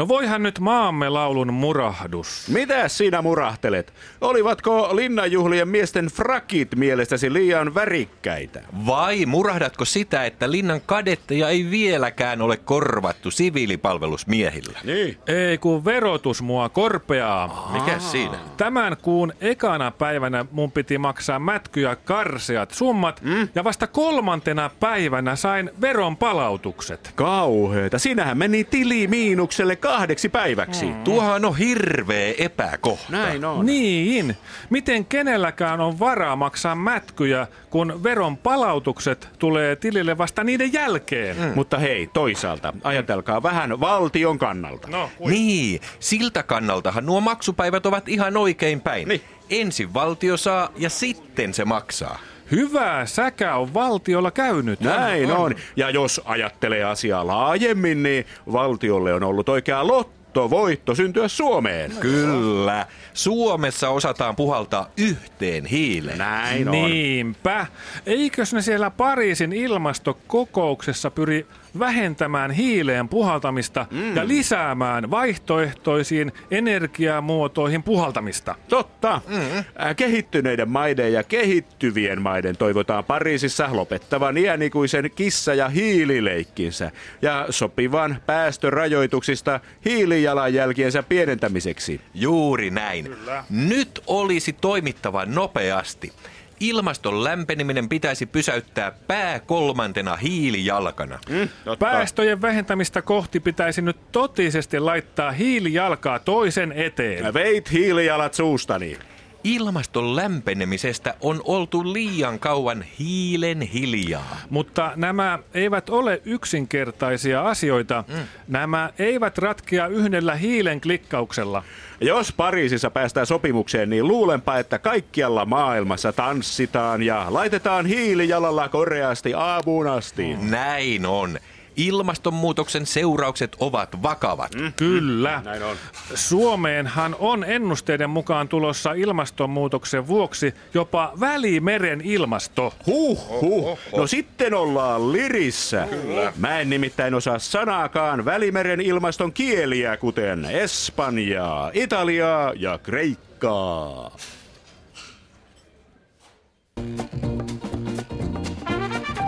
No voihan nyt maamme laulun murahdus. Mitä sinä murahtelet? Olivatko linnanjuhlien miesten frakit mielestäsi liian värikkäitä? Vai murahdatko sitä, että linnan kadetteja ei vieläkään ole korvattu siviilipalvelusmiehillä? Niin. Ei kun verotus mua korpeaa. Mikä siinä? Tämän kuun ekana päivänä mun piti maksaa mätkyjä karseat summat mm? ja vasta kolmantena päivänä sain veron palautukset. Kauheeta. Sinähän meni tili miinukselle kahdeksi päiväksi. Mm. Tuohan on hirveä epäkohta. Näin on. Niin, miten kenelläkään on varaa maksaa mätkyjä, kun veron palautukset tulee tilille vasta niiden jälkeen? Mm. Mutta hei, toisaalta, ajatelkaa vähän valtion kannalta. No. Niin, siltä kannaltahan nuo maksupäivät ovat ihan oikein päin. Niin. Ensin valtio saa ja sitten se maksaa. Hyvää säkä on valtiolla käynyt. Näin on. Ja jos ajattelee asiaa laajemmin, niin valtiolle on ollut oikea lottovoitto syntyä Suomeen. Kyllä. Suomessa osataan puhaltaa yhteen hiileen. Näin on. Niinpä. Eikös ne siellä Pariisin ilmastokokouksessa pyri vähentämään hiileen puhaltamista mm. ja lisäämään vaihtoehtoisiin energiamuotoihin puhaltamista? Totta. Mm-hmm. Kehittyneiden maiden ja kehittyvien maiden toivotaan Pariisissa lopettavan iänikuisen kissa- ja hiilileikkinsä ja sopivan päästörajoituksista hiilijalanjälkiensä pienentämiseksi. Juuri näin. Kyllä. Nyt olisi toimittava nopeasti. Ilmaston lämpeneminen pitäisi pysäyttää pää kolmantena hiilijalkana. Mm, totta. Päästöjen vähentämistä kohti pitäisi nyt totisesti laittaa hiilijalkaa toisen eteen. Veit hiilijalat suustani. Ilmaston lämpenemisestä on oltu liian kauan hiilen hiljaa. Mutta nämä eivät ole yksinkertaisia asioita. Mm. Nämä eivät ratkea yhdellä hiilen klikkauksella. Jos Pariisissa päästään sopimukseen, niin luulenpa, että kaikkialla maailmassa tanssitaan ja laitetaan hiilijalalla koreasti aamuun asti. Näin on. Ilmastonmuutoksen seuraukset ovat vakavat. Mm. Kyllä. Näin on. Suomeenhan on ennusteiden mukaan tulossa ilmastonmuutoksen vuoksi jopa Välimeren ilmasto. Huh, huh. No sitten ollaan lirissä. Kyllä. Mä en nimittäin osaa sanaakaan Välimeren ilmaston kieliä, kuten Espanjaa, Italiaa ja Kreikkaa.